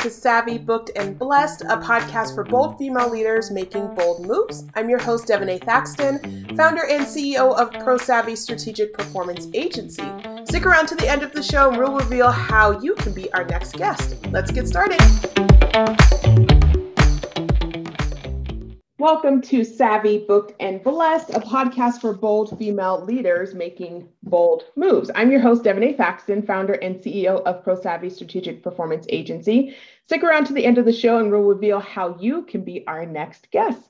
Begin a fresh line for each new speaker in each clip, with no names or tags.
to Savvy, Booked, and Blessed, a podcast for bold female leaders making bold moves. I'm your host, Devonee Thaxton, founder and CEO of Pro Savvy Strategic Performance Agency. Stick around to the end of the show and we'll reveal how you can be our next guest. Let's get started. Welcome to Savvy, Booked, and Blessed, a podcast for bold female leaders making bold moves. I'm your host, Devonee Thaxton, founder and CEO of Pro Savvy Strategic Performance Agency. Stick around to the end of the show and we'll reveal how you can be our next guest.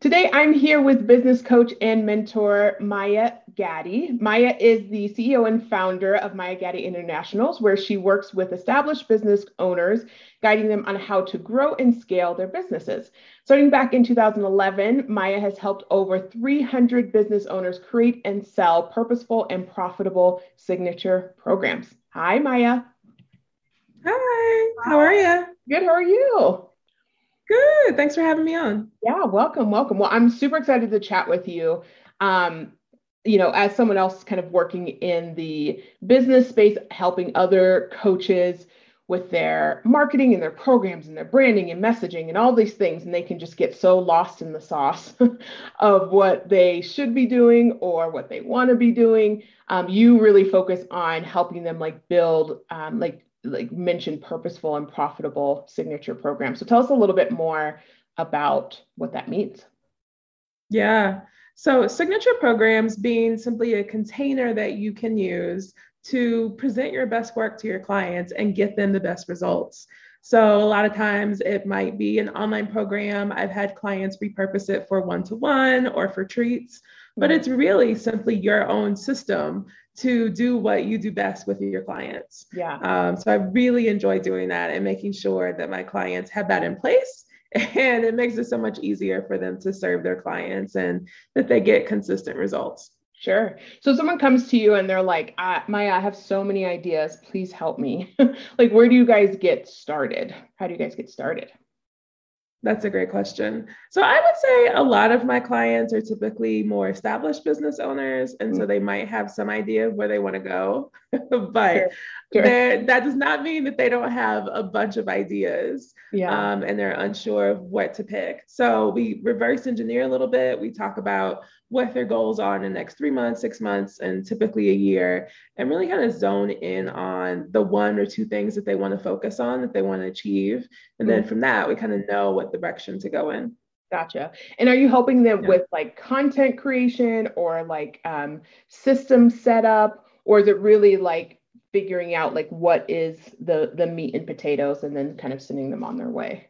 Today, I'm here with business coach and mentor Maya Gaddie. Maya is the CEO and founder of Maya Gaddie Internationals, where she works with established business owners, guiding them on how to grow and scale their businesses. Starting back in 2011, Maya has helped over 300 business owners create and sell purposeful and profitable signature programs. Hi, Maya.
Hi, how are you?
Good, how are you?
Good. Thanks for having me on.
Yeah, welcome, welcome. Well, I'm super excited to chat with you. Um, you know, as someone else kind of working in the business space, helping other coaches with their marketing and their programs and their branding and messaging and all these things, and they can just get so lost in the sauce of what they should be doing or what they want to be doing. Um, you really focus on helping them like build um, like like mentioned purposeful and profitable signature program. So tell us a little bit more about what that means.
Yeah. So signature programs being simply a container that you can use to present your best work to your clients and get them the best results. So a lot of times it might be an online program. I've had clients repurpose it for one-to-one or for treats, but it's really simply your own system to do what you do best with your clients.
Yeah.
Um, so I really enjoy doing that and making sure that my clients have that in place. And it makes it so much easier for them to serve their clients and that they get consistent results.
Sure. So someone comes to you and they're like, Maya, I have so many ideas. Please help me. like, where do you guys get started? How do you guys get started?
That's a great question. So I would say a lot of my clients are typically more established business owners. And so mm. they might have some idea of where they want to go. but sure. Sure. that does not mean that they don't have a bunch of ideas yeah. um, and they're unsure of what to pick. So we reverse engineer a little bit. We talk about what their goals are in the next three months, six months, and typically a year, and really kind of zone in on the one or two things that they want to focus on, that they want to achieve. And then mm. from that, we kind of know what direction to go in.
Gotcha. And are you helping them yeah. with like content creation or like um, system setup, or is it really like figuring out like what is the the meat and potatoes, and then kind of sending them on their way?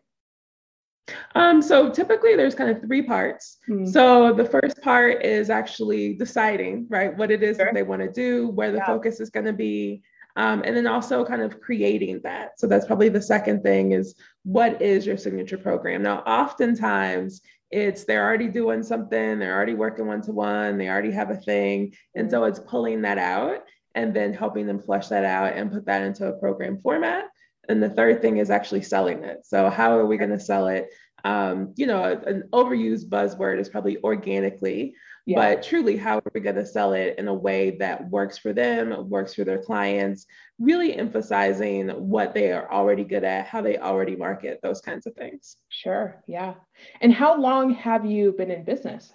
Um, so typically there's kind of three parts. Mm-hmm. So the first part is actually deciding, right, what it is sure. that they want to do, where the yeah. focus is going to be, um, and then also kind of creating that. So that's probably the second thing is what is your signature program? Now, oftentimes it's they're already doing something, they're already working one to one, they already have a thing. And so it's pulling that out and then helping them flesh that out and put that into a program format. And the third thing is actually selling it. So how are we going to sell it? Um, you know, an overused buzzword is probably organically, yeah. but truly, how are we going to sell it in a way that works for them, works for their clients, really emphasizing what they are already good at, how they already market, those kinds of things.
Sure. Yeah. And how long have you been in business?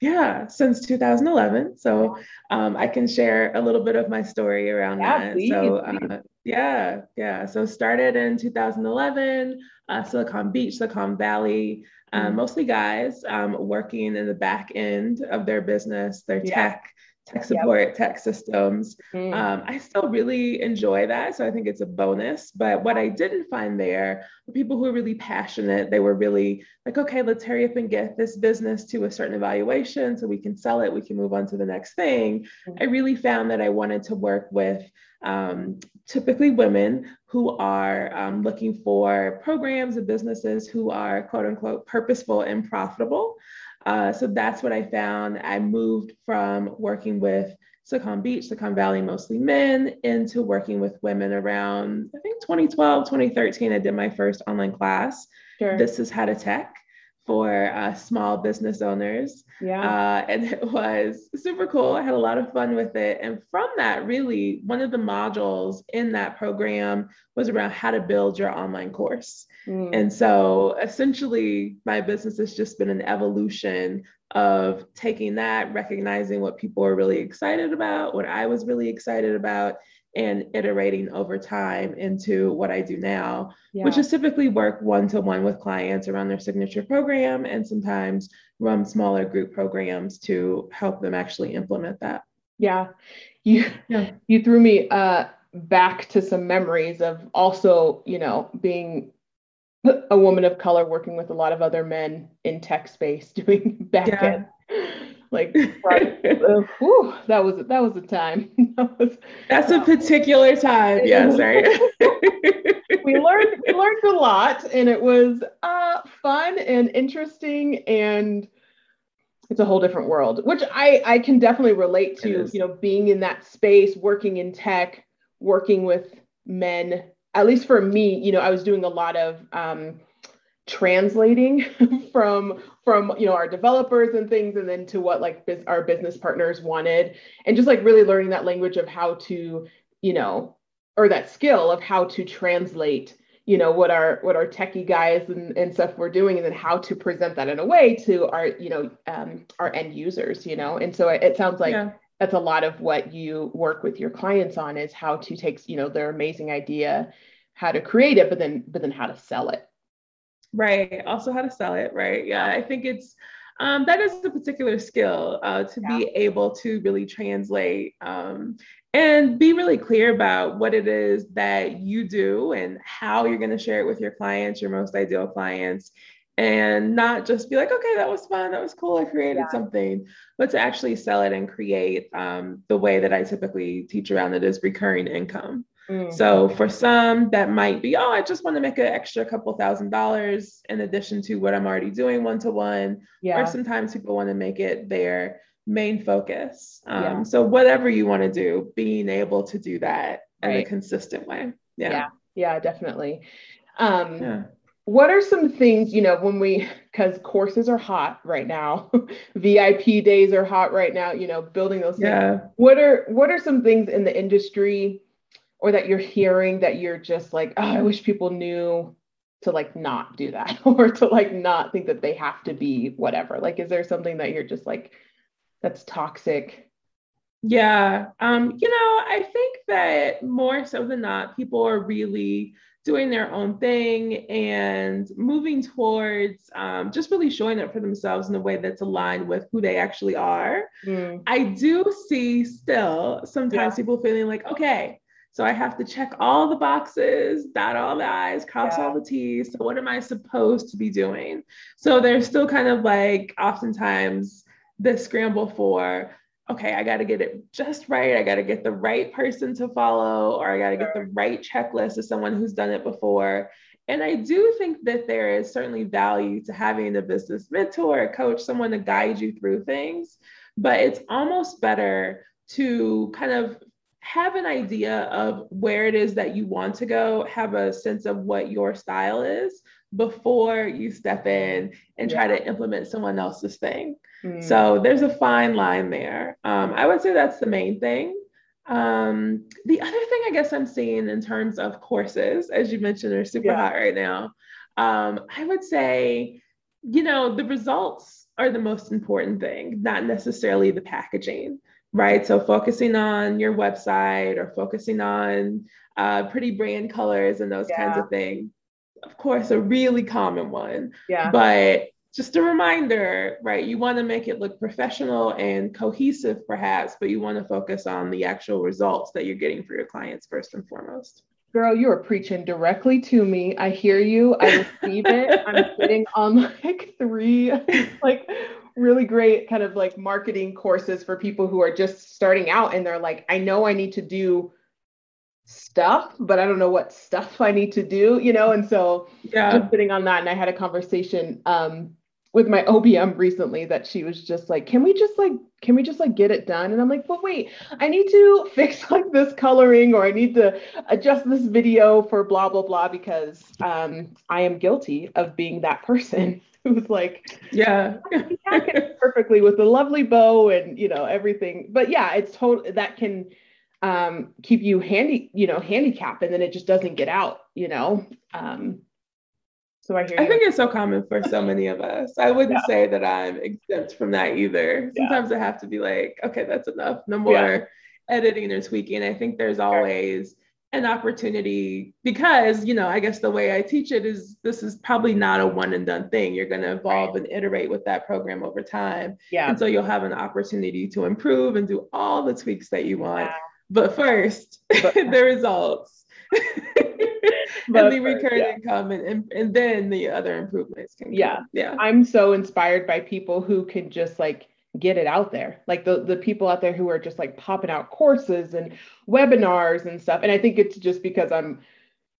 Yeah, since 2011. So um, I can share a little bit of my story around yeah, that. Please, so uh, yeah, yeah. So started in 2011, uh, Silicon Beach, Silicon Valley, um, mm-hmm. mostly guys um, working in the back end of their business, their yeah. tech, tech support, yep. tech systems. Mm. Um, I still really enjoy that. So I think it's a bonus. But what I didn't find there were people who were really passionate. They were really like, okay, let's hurry up and get this business to a certain evaluation so we can sell it, we can move on to the next thing. Mm. I really found that I wanted to work with um, typically women who are um, looking for programs and businesses who are quote unquote purposeful and profitable. Uh, so that's what I found. I moved from working with Silicon Beach, Silicon Valley, mostly men, into working with women around, I think 2012, 2013. I did my first online class. Sure. This is how to tech for uh, small business owners.
Yeah.
Uh, and it was super cool. I had a lot of fun with it. And from that, really, one of the modules in that program was around how to build your online course. Mm. And so essentially, my business has just been an evolution of taking that, recognizing what people are really excited about, what I was really excited about, and iterating over time into what I do now, yeah. which is typically work one to one with clients around their signature program and sometimes run smaller group programs to help them actually implement that.
Yeah. You yeah. you threw me uh back to some memories of also, you know, being a woman of color working with a lot of other men in tech space doing back end. Like, uh, whew, that was that was a time.
that was, That's a particular time. Yes, right.
we learned we learned a lot, and it was uh, fun and interesting, and it's a whole different world, which I I can definitely relate to. You know, being in that space, working in tech, working with men. At least for me, you know, I was doing a lot of um, translating from from you know our developers and things and then to what like biz- our business partners wanted. And just like really learning that language of how to you know or that skill of how to translate you know what our what our techie guys and, and stuff were doing and then how to present that in a way to our you know um, our end users you know? And so it, it sounds like yeah. that's a lot of what you work with your clients on is how to take you know their amazing idea how to create it but then but then how to sell it
Right. Also, how to sell it. Right. Yeah. I think it's um, that is a particular skill uh, to yeah. be able to really translate um, and be really clear about what it is that you do and how you're going to share it with your clients, your most ideal clients, and not just be like, okay, that was fun, that was cool, I created yeah. something, but to actually sell it and create um, the way that I typically teach around it is recurring income. Mm. So for some, that might be, oh, I just want to make an extra couple thousand dollars in addition to what I'm already doing one to one. Or sometimes people want to make it their main focus. Um, yeah. So whatever you want to do, being able to do that right. in a consistent way.
Yeah. Yeah, yeah definitely. Um, yeah. What are some things, you know, when we, because courses are hot right now, VIP days are hot right now, you know, building those things. Yeah. What are, what are some things in the industry or that you're hearing that you're just like, oh, I wish people knew to like not do that or to like not think that they have to be whatever? Like, is there something that you're just like, that's toxic?
Yeah. Um, you know, I think that more so than not, people are really doing their own thing and moving towards um, just really showing up for themselves in a way that's aligned with who they actually are. Mm. I do see still sometimes yeah. people feeling like, okay, so I have to check all the boxes, dot all the I's, cross yeah. all the T's. So what am I supposed to be doing? So there's still kind of like oftentimes the scramble for, okay, I got to get it just right. I got to get the right person to follow, or I got to get the right checklist of someone who's done it before. And I do think that there is certainly value to having a business mentor, a coach, someone to guide you through things. But it's almost better to kind of have an idea of where it is that you want to go, have a sense of what your style is before you step in and try to implement someone else's thing. Mm. So there's a fine line there. Um, I would say that's the main thing. Um, the other thing I guess I'm seeing in terms of courses, as you mentioned, are super yeah. hot right now. Um, I would say, you know, the results are the most important thing, not necessarily the packaging right? So focusing on your website or focusing on uh, pretty brand colors and those yeah. kinds of things. Of course, a really common one.
Yeah.
But just a reminder, right? You want to make it look professional and cohesive, perhaps, but you want to focus on the actual results that you're getting for your clients first and foremost.
Girl, you are preaching directly to me. I hear you. I receive it. I'm sitting on like three like really great kind of like marketing courses for people who are just starting out and they're like, I know I need to do stuff, but I don't know what stuff I need to do, you know? And so yeah. just sitting on that. And I had a conversation um, with my OBM recently that she was just like, can we just like, can we just like get it done? And I'm like, but wait, I need to fix like this coloring or I need to adjust this video for blah, blah, blah, because um, I am guilty of being that person who's like,
yeah,
perfectly with a lovely bow and, you know, everything. But yeah, it's total that can um, keep you handy, you know, handicap and then it just doesn't get out, you know? Um,
so I hear. I think it's so common for so many of us. I wouldn't yeah. say that I'm exempt from that either. Sometimes yeah. I have to be like, okay, that's enough. No more yeah. editing or tweaking. I think there's always an opportunity because you know i guess the way i teach it is this is probably not a one and done thing you're going to evolve right. and iterate with that program over time yeah and so you'll have an opportunity to improve and do all the tweaks that you want yeah. but first but, the results and the recurring yeah. income and, and, and then the other improvements can
yeah.
come. yeah.
I'm so inspired by people who can just like get it out there. Like the the people out there who are just like popping out courses and webinars and stuff. And i think it's just because i'm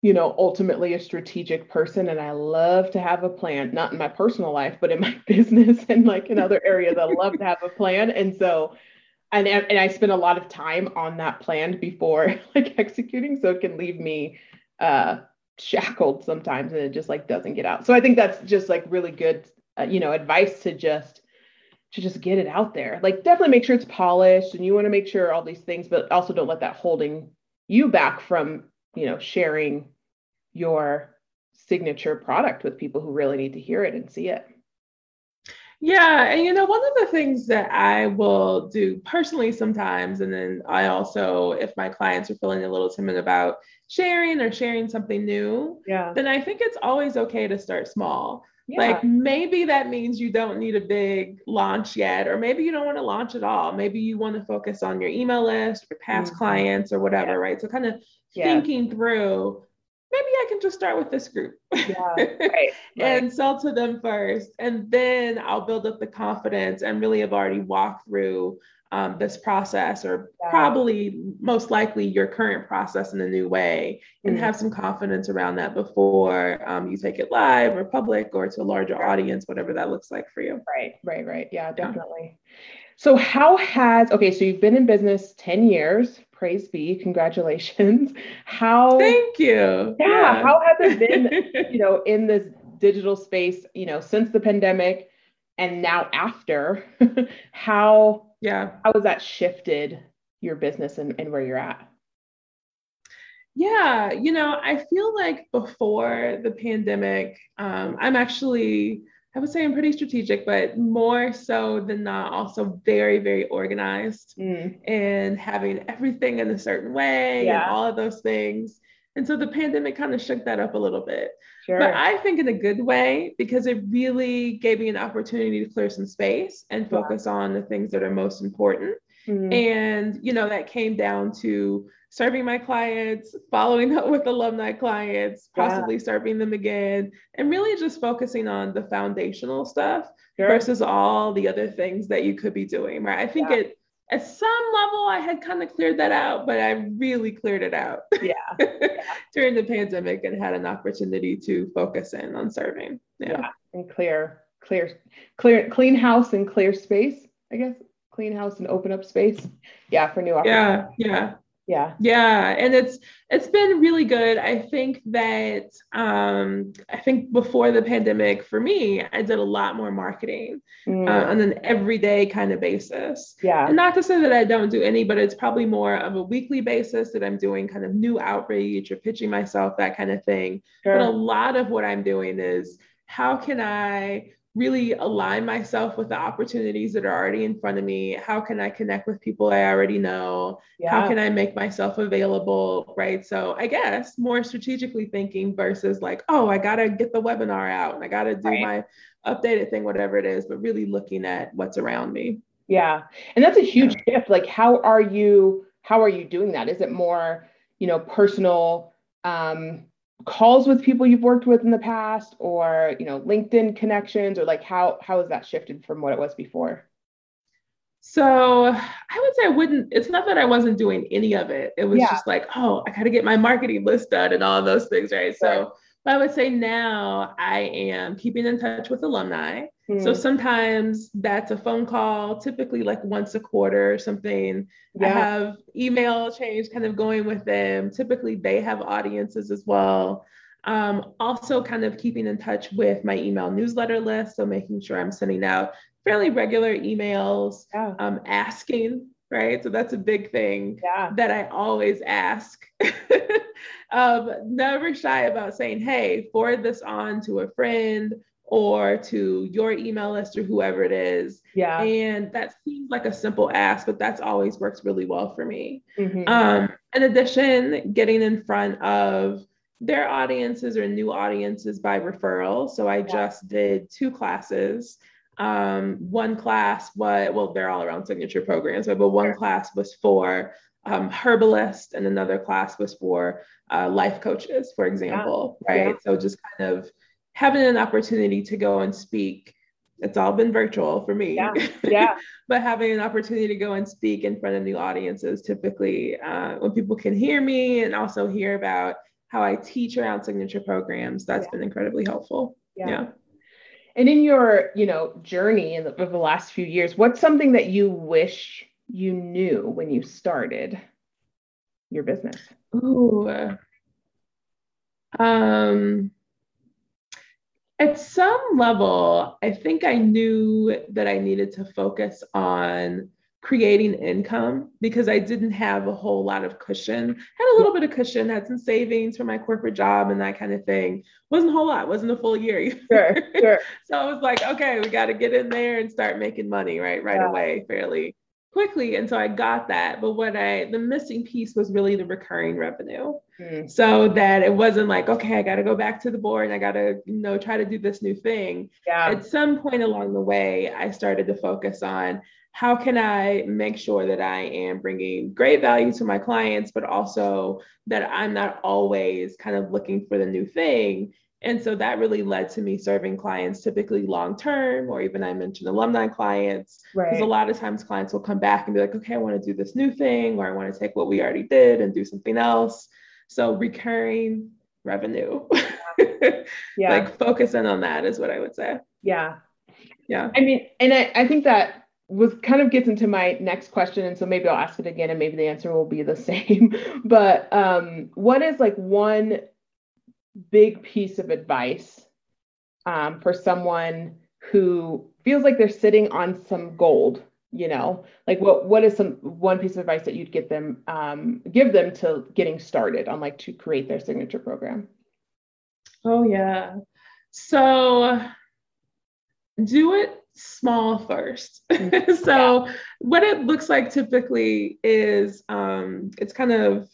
you know ultimately a strategic person and i love to have a plan not in my personal life but in my business and like in other areas i love to have a plan. And so and and i spend a lot of time on that plan before like executing so it can leave me uh shackled sometimes and it just like doesn't get out. So I think that's just like really good, uh, you know, advice to just to just get it out there. Like definitely make sure it's polished and you want to make sure all these things, but also don't let that holding you back from, you know, sharing your signature product with people who really need to hear it and see it.
Yeah. And you know, one of the things that I will do personally sometimes, and then I also, if my clients are feeling a little timid about sharing or sharing something new,
yeah.
then I think it's always okay to start small. Yeah. Like maybe that means you don't need a big launch yet, or maybe you don't want to launch at all. Maybe you want to focus on your email list or past mm-hmm. clients or whatever, yeah. right? So kind of yeah. thinking through maybe I can just start with this group yeah, right, right. and sell to them first. And then I'll build up the confidence and really have already walked through um, this process or yeah. probably most likely your current process in a new way and mm-hmm. have some confidence around that before um, you take it live or public or to a larger audience, whatever that looks like for you.
Right, right, right. Yeah, definitely. Yeah. So, how has, okay, so you've been in business 10 years, praise be. Congratulations. How
thank you.
Yeah, yeah. how has it been you know in this digital space you know since the pandemic and now after? How
yeah.
how has that shifted your business and, and where you're at?
Yeah you know i feel like before the pandemic um, i'm actually I would say I'm pretty strategic, but more so than not, also very, very organized mm. and having everything in a certain way yeah. and all of those things. And so the pandemic kind of shook that up a little bit. Sure. But I think in a good way because it really gave me an opportunity to clear some space and focus yeah. on the things that are most important. Mm. And, you know, that came down to serving my clients, following up with alumni clients, possibly yeah. serving them again, and really just focusing on the foundational stuff sure. versus all the other things that you could be doing. Right. I think yeah. it at some level I had kind of cleared that out, but I really cleared it out.
Yeah. yeah.
During the pandemic and had an opportunity to focus in on serving. Yeah. yeah.
And clear, clear, clear, clean house and clear space, I guess. Clean house and open up space. Yeah, for new
opportunities. Yeah, yeah
yeah.
Yeah and it's it's been really good. I think that um i think before the pandemic for me i did a lot more marketing mm. uh, on an everyday kind of basis.
Yeah.
And not to say that i don't do any but it's probably more of a weekly basis that i'm doing kind of new outreach or pitching myself that kind of thing. Sure. but a lot of what i'm doing is how can i really align myself with the opportunities that are already in front of me. How can i connect with people i already know? Yeah. how can i make myself available right? So i guess more strategically thinking versus like oh i gotta get the webinar out and i gotta do right. my updated thing whatever it is but really looking at what's around me.
Yeah. And that's a huge yeah. shift. Like how are you how are you doing that? Is it more you know personal um calls with people you've worked with in the past or you know linkedin connections or like how how has that shifted from what it was before
so i would say i wouldn't it's not that i wasn't doing any of it it was yeah. just like oh i got to get my marketing list done and all those things right? right so But I would say now I am keeping in touch with alumni. Mm. So sometimes that's a phone call, typically like once a quarter or something. Yeah. I have email change kind of going with them. Typically, they have audiences as well. Um, also, kind of keeping in touch with my email newsletter list. So, making sure I'm sending out fairly regular emails, yeah. um, asking, right? So, that's a big thing yeah. that I always ask. um, never shy about saying, hey, forward this on to a friend or to your email list or whoever it is.
Yeah.
And that seems like a simple ask, but that's always works really well for me. Mm-hmm. Um, in addition, getting in front of their audiences or new audiences by referral. So I yeah. just did two classes. Um, one class, what well, they're all around signature programs, but one class was for um, herbalist, and another class was for uh, life coaches, for example, yeah. right? Yeah. So just kind of having an opportunity to go and speak it's all been virtual for me
yeah, yeah.
but having an opportunity to go and speak in front of new audiences typically uh, when people can hear me and also hear about how i teach around signature programs that's been incredibly helpful yeah.
And in your you know journey in the, the last few years what's something that you wish you knew when you started your business
Ooh. um at some level, I think I knew that I needed to focus on creating income because I didn't have a whole lot of cushion. Had a little bit of cushion, had some savings for my corporate job and that kind of thing. Wasn't a whole lot, wasn't a full year.
Sure, sure.
so I was like, okay, we got to get in there and start making money right right yeah. away fairly quickly and so i got that but what i the missing piece was really the recurring revenue mm. so that it wasn't like okay i got to go back to the board and i got to you know try to do this new thing
yeah.
at some point along the way i started to focus on how can i make sure that i am bringing great value to my clients but also that i'm not always kind of looking for the new thing and so that really led to me serving clients typically long term, or even I mentioned alumni clients. Because right. a lot of times clients will come back and be like, okay, I want to do this new thing, or I want to take what we already did and do something else. So recurring revenue. Yeah. like focusing on that is what I would say.
Yeah.
Yeah.
I mean, and I, I think that was kind of gets into my next question and so maybe i'll ask it again and maybe the answer will be the same. But um, what is like one big piece of advice um, for someone who feels like they're sitting on some gold you know? Like what what is some one piece of advice that you'd get them um, give them to getting started on like to create their signature program?
Oh yeah. So do it small first mm-hmm. so yeah. what it looks like typically is um, it's kind of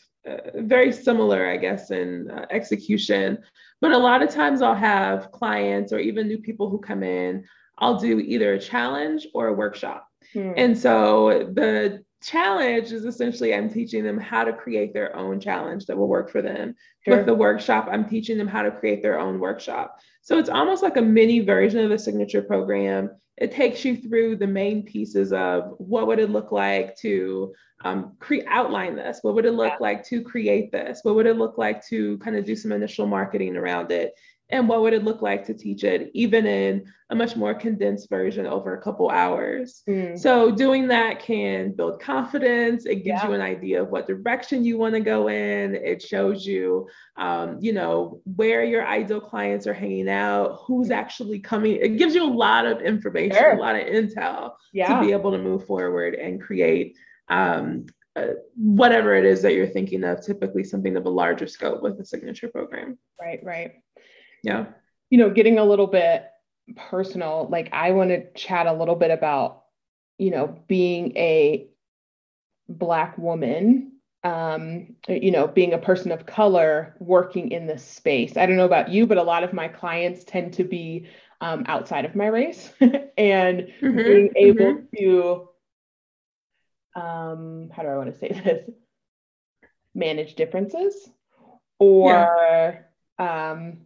very similar, I guess, in uh, execution. But a lot of times I'll have clients or even new people who come in, I'll do either a challenge or a workshop. Hmm. And so the challenge is essentially I'm teaching them how to create their own challenge that will work for them. Sure. With the workshop, I'm teaching them how to create their own workshop. So it's almost like a mini version of the signature program. It takes you through the main pieces of what would it look like to um, cre- outline this? What would it look yeah. like to create this? What would it look like to kind of do some initial marketing around it? And what would it look like to teach it, even in a much more condensed version over a couple hours? Mm. So, doing that can build confidence. It gives yeah. you an idea of what direction you want to go in. It shows you, um, you know, where your ideal clients are hanging out, who's actually coming. It gives you a lot of information, sure. a lot of intel yeah. to be able to move forward and create um, uh, whatever it is that you're thinking of, typically something of a larger scope with a signature program.
Right, right.
Yeah.
You know, getting a little bit personal, like I want to chat a little bit about, you know, being a Black woman, um, you know, being a person of color working in this space. I don't know about you, but a lot of my clients tend to be um, outside of my race and mm-hmm, being able mm-hmm. to um, how do I want to say this? Manage differences or yeah. um,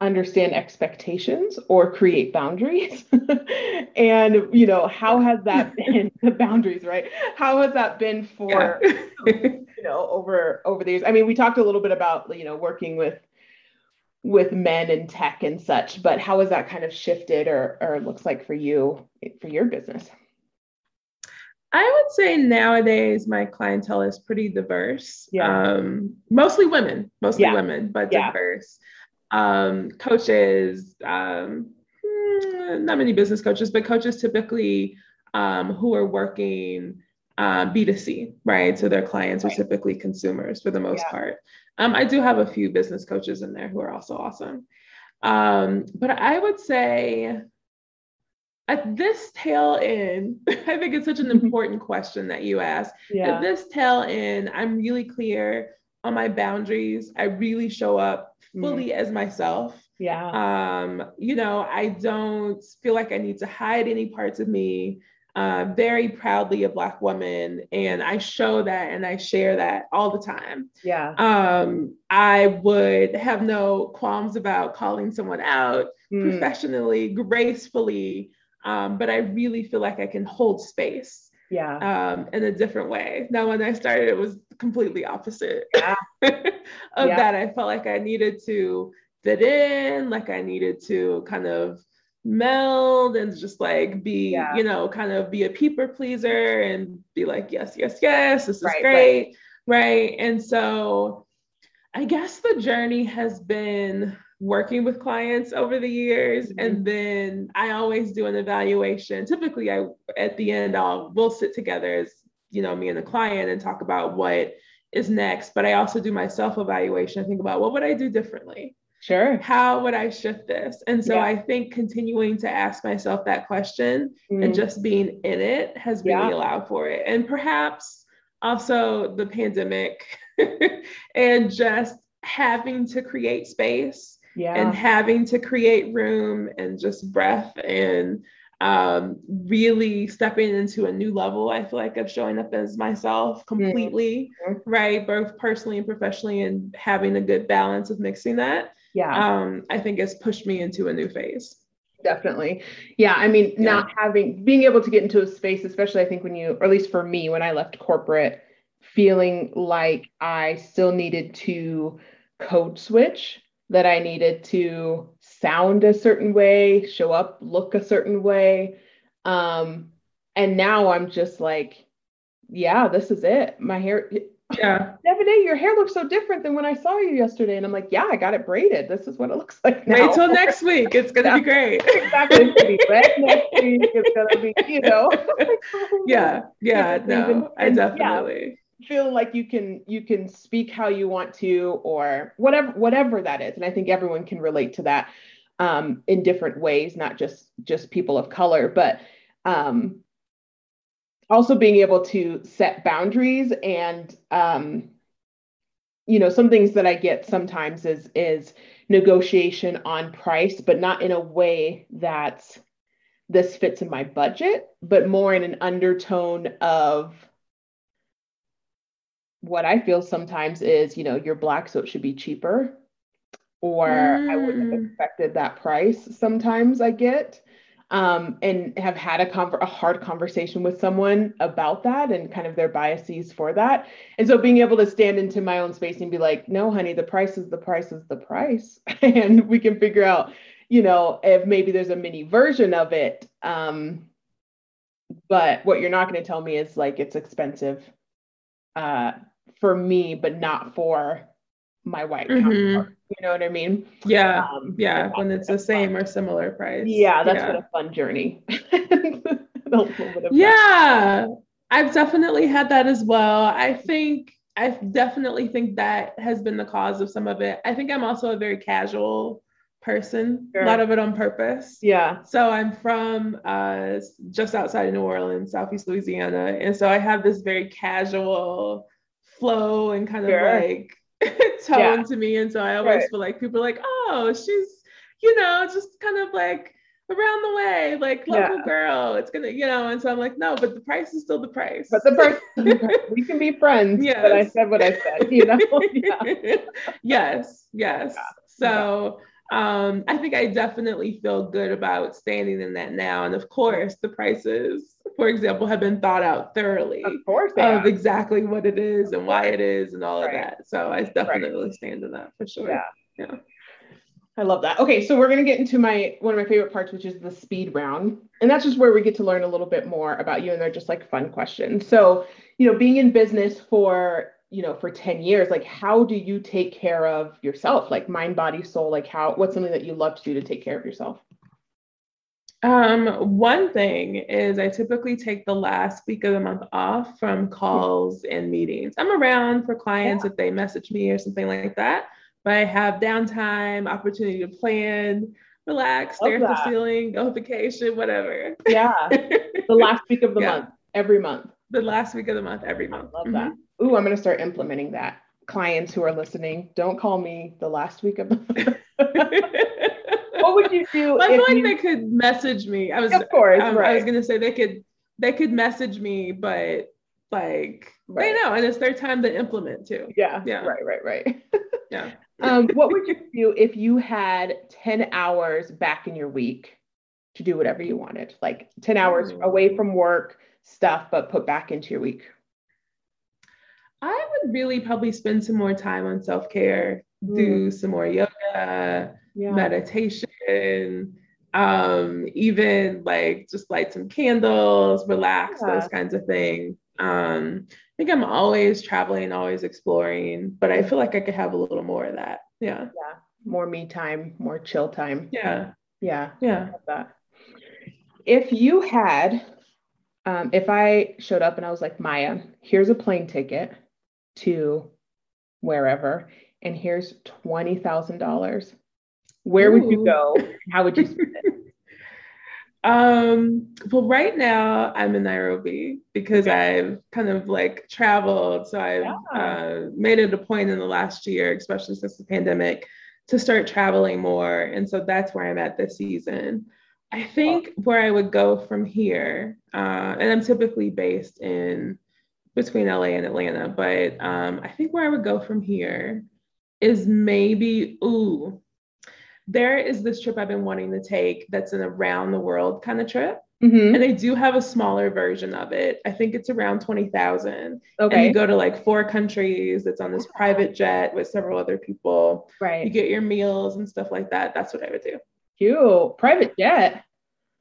understand expectations or create boundaries. and, you know, how has that been the boundaries, right? How has that been for, yeah. you know, over, over the years? I mean, we talked a little bit about, you know, working with with men and tech and such. But how has that kind of shifted or or looks like for you for your business?
I would say nowadays my clientele is pretty diverse. Yeah. Um, mostly women, mostly yeah. women, but yeah. diverse. Um, coaches, um, hmm, not many business coaches, but coaches typically um, who are working uh, B2C, right? So their clients are typically consumers for the most yeah. part. Um, I do have a few business coaches in there who are also awesome. Um, but I would say at this tail end, I think it's such an important question that you ask. Yeah. At this tail end, I'm really clear on my boundaries. I really show up fully mm. as myself.
Yeah.
Um, you know, I don't feel like I need to hide any parts of me. Uh, very proudly a black woman and i show that and i share that all the time
yeah
um, i would have no qualms about calling someone out mm. professionally gracefully um, but I really feel like I can hold space.
Yeah.
Um, in a different way. Now, when I started, it was completely opposite yeah. of yeah. that. I felt like I needed to fit in, like I needed to kind of meld and just like be, yeah. you know, kind of be a people pleaser and be like, yes, yes, yes, this is right, great. Right. right. And so I guess the journey has been working with clients over the years mm-hmm. and then i always do an evaluation typically i at the end i'll we'll sit together as you know me and the client and talk about what is next but i also do my self evaluation I think about what would i do differently
sure
how would i shift this and so yeah. i think continuing to ask myself that question mm-hmm. and just being in it has really yeah. allowed for it and perhaps also the pandemic and just having to create space
yeah.
and having to create room and just breath and um, really stepping into a new level, I feel like, of showing up as myself completely, mm-hmm. right? Both personally and professionally, and having a good balance of mixing that.
Yeah.
Um, I think has pushed me into a new phase.
Definitely. Yeah. I mean, yeah. not having, being able to get into a space, especially I think when you, or at least for me, when I left corporate, feeling like I still needed to code switch that I needed to sound a certain way, show up, look a certain way. Um, and now I'm just like, yeah, this is it. My hair,
yeah.
Devin, your hair looks so different than when I saw you yesterday. And I'm like, yeah, I got it braided. This is what it looks like now.
Wait till next week. It's gonna be great.
exactly. It's gonna be red next week. It's gonna be, you know.
yeah, yeah, no, I definitely.
Yeah feel like you can you can speak how you want to or whatever whatever that is. And i think everyone can relate to that um, in different ways not just just people of color but um, also being able to set boundaries and um, you know some things that i get sometimes is is negotiation on price but not in a way that this fits in my budget but more in an undertone of what I feel sometimes is, you know, you're black, so it should be cheaper. Or mm. I wouldn't have expected that price sometimes I get. Um, and have had a, con- a hard conversation with someone about that and kind of their biases for that. And so being able to stand into my own space and be like, no, honey, the price is the price is the price. and we can figure out, you know, if maybe there's a mini version of it. Um, but what you're not going to tell me is like it's expensive uh, for me, but not for my white mm-hmm. counterpart. You know what I mean?
Yeah. Um, yeah. When it's the same fun. or similar price.
Yeah, that's yeah. been a fun journey.
yeah. I've definitely had that as well. I think I definitely think that has been the cause of some of it. I think I'm also a very casual person, sure. a lot of it on purpose.
Yeah.
So I'm from uh, just outside of New Orleans, Southeast Louisiana. And so I have this very casual flow and kind sure. of like tone yeah. to me. And so I always right. feel like people are like, oh, she's, you know, just kind of like around the way, like local yeah. girl. It's gonna, you know, and so I'm like, no, but the price is still the price.
But the price, we can be friends. Yeah. But I said what I said, you know.
Yeah. yes, yes. So um, I think I definitely feel good about standing in that now. And of course, the prices, for example, have been thought out thoroughly
of, course
of exactly what it is and why it is and all right. of that. So I definitely right. stand in that for sure.
Yeah.
Yeah.
I love that. Okay, so we're gonna get into my one of my favorite parts, which is the speed round, and that's just where we get to learn a little bit more about you, and they're just like fun questions. So, you know, being in business for you know for 10 years like how do you take care of yourself like mind body soul like how what's something that you love to do to take care of yourself
um, one thing is I typically take the last week of the month off from calls and meetings. I'm around for clients yeah. if they message me or something like that, but I have downtime, opportunity to plan, relax, stare at the ceiling, go vacation, whatever.
Yeah. The last week of the yeah. month, every month.
The last week of the month, every month.
I love mm-hmm. that. Ooh, I'm gonna start implementing that. Clients who are listening, don't call me the last week of the month. what would you do?
I feel like you... they could message me. I was,
of course, um, right.
I was gonna say they could, they could message me, but like right. they know, and it's their time to implement too.
Yeah, yeah, right, right, right. yeah. Um, what would you do if you had 10 hours back in your week to do whatever you wanted? Like 10 hours away from work stuff, but put back into your week?
I would really probably spend some more time on self care, mm. do some more yoga, yeah. meditation, um, even like just light some candles, relax, yeah. those kinds of things. Um, I think I'm always traveling, always exploring, but I feel like I could have a little more of that. Yeah.
Yeah. More me time, more chill time.
Yeah.
Yeah.
Yeah.
If you had, um, if I showed up and I was like, Maya, here's a plane ticket to wherever, and here's $20,000 where Ooh. would you go? How would you spend it?
Um, well, right now I'm in Nairobi because okay. I've kind of like traveled. So I've yeah. uh, made it a point in the last year, especially since the pandemic, to start traveling more. And so that's where I'm at this season. I think where I would go from here, uh, and I'm typically based in between LA and Atlanta, but um, I think where I would go from here is maybe, ooh, there is this trip I've been wanting to take that's an around the world kind of trip. Mm-hmm. And they do have a smaller version of it. I think it's around 20,000. Okay. And you go to like four countries. It's on this private jet with several other people.
Right.
You get your meals and stuff like that. That's what I would do.
Cute. Private jet.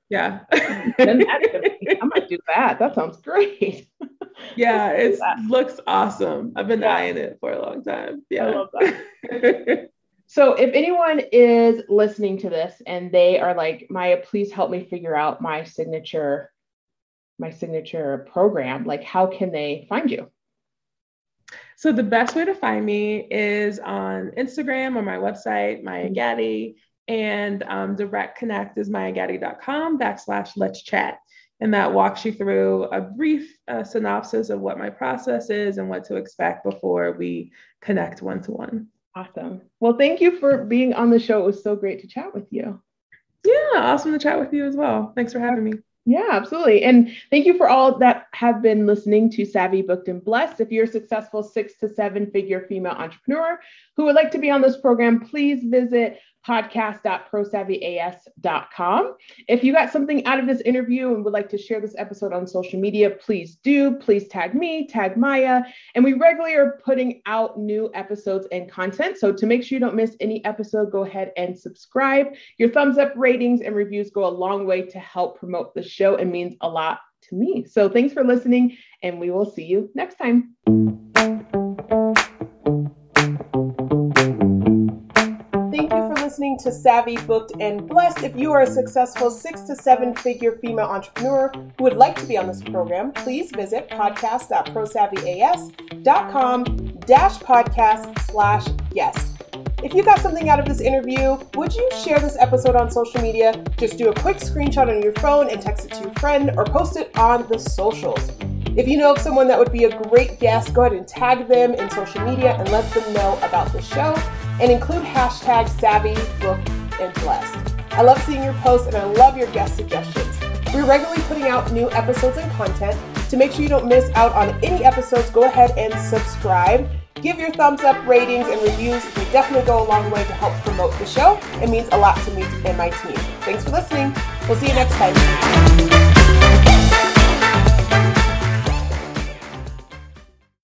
Yeah.
I might do that. That sounds great.
Yeah, it looks awesome. I've been yeah. eyeing it for a long time. Yeah. I love that.
So if anyone is listening to this and they are like, Maya, please help me figure out my signature, my signature program, like how can they find you?
So the best way to find me is on Instagram or my website, Maya mm-hmm. Gaddie, and um, direct connect is mayagaddie.com backslash let's chat. And that walks you through a brief uh, synopsis of what my process is and what to expect before we connect one to one.
Awesome. Well, thank you for being on the show. It was so great to chat with you.
Yeah, awesome to chat with you as well. Thanks for having me.
Yeah, absolutely. And thank you for all that have been listening to Savvy Booked and Blessed. If you're a successful six to seven figure female entrepreneur who would like to be on this program, please visit podcast.prosavvyas.com. If you got something out of this interview and would like to share this episode on social media, please do. Please tag me, tag Maya. And we regularly are putting out new episodes and content. So to make sure you don't miss any episode, go ahead and subscribe. Your thumbs up, ratings, and reviews go a long way to help promote the show and means a lot to me. So thanks for listening, and we will see you next time. Listening to Savvy, Booked, and Blessed. If you are a successful six to seven figure female entrepreneur who would like to be on this program, please visit podcast.prosavvyas.com dash podcast slash guest. If you got something out of this interview, would you share this episode on social media? Just do a quick screenshot on your phone and text it to your friend or post it on the socials. If you know of someone that would be a great guest, go ahead and tag them in social media and let them know about the show and include hashtag savvy, book, and blessed. I love seeing your posts and I love your guest suggestions. We're regularly putting out new episodes and content. To make sure you don't miss out on any episodes, go ahead and subscribe. Give your thumbs up, ratings, and reviews. They definitely go a long way to help promote the show. It means a lot to me and my team. Thanks for listening. We'll see you next time.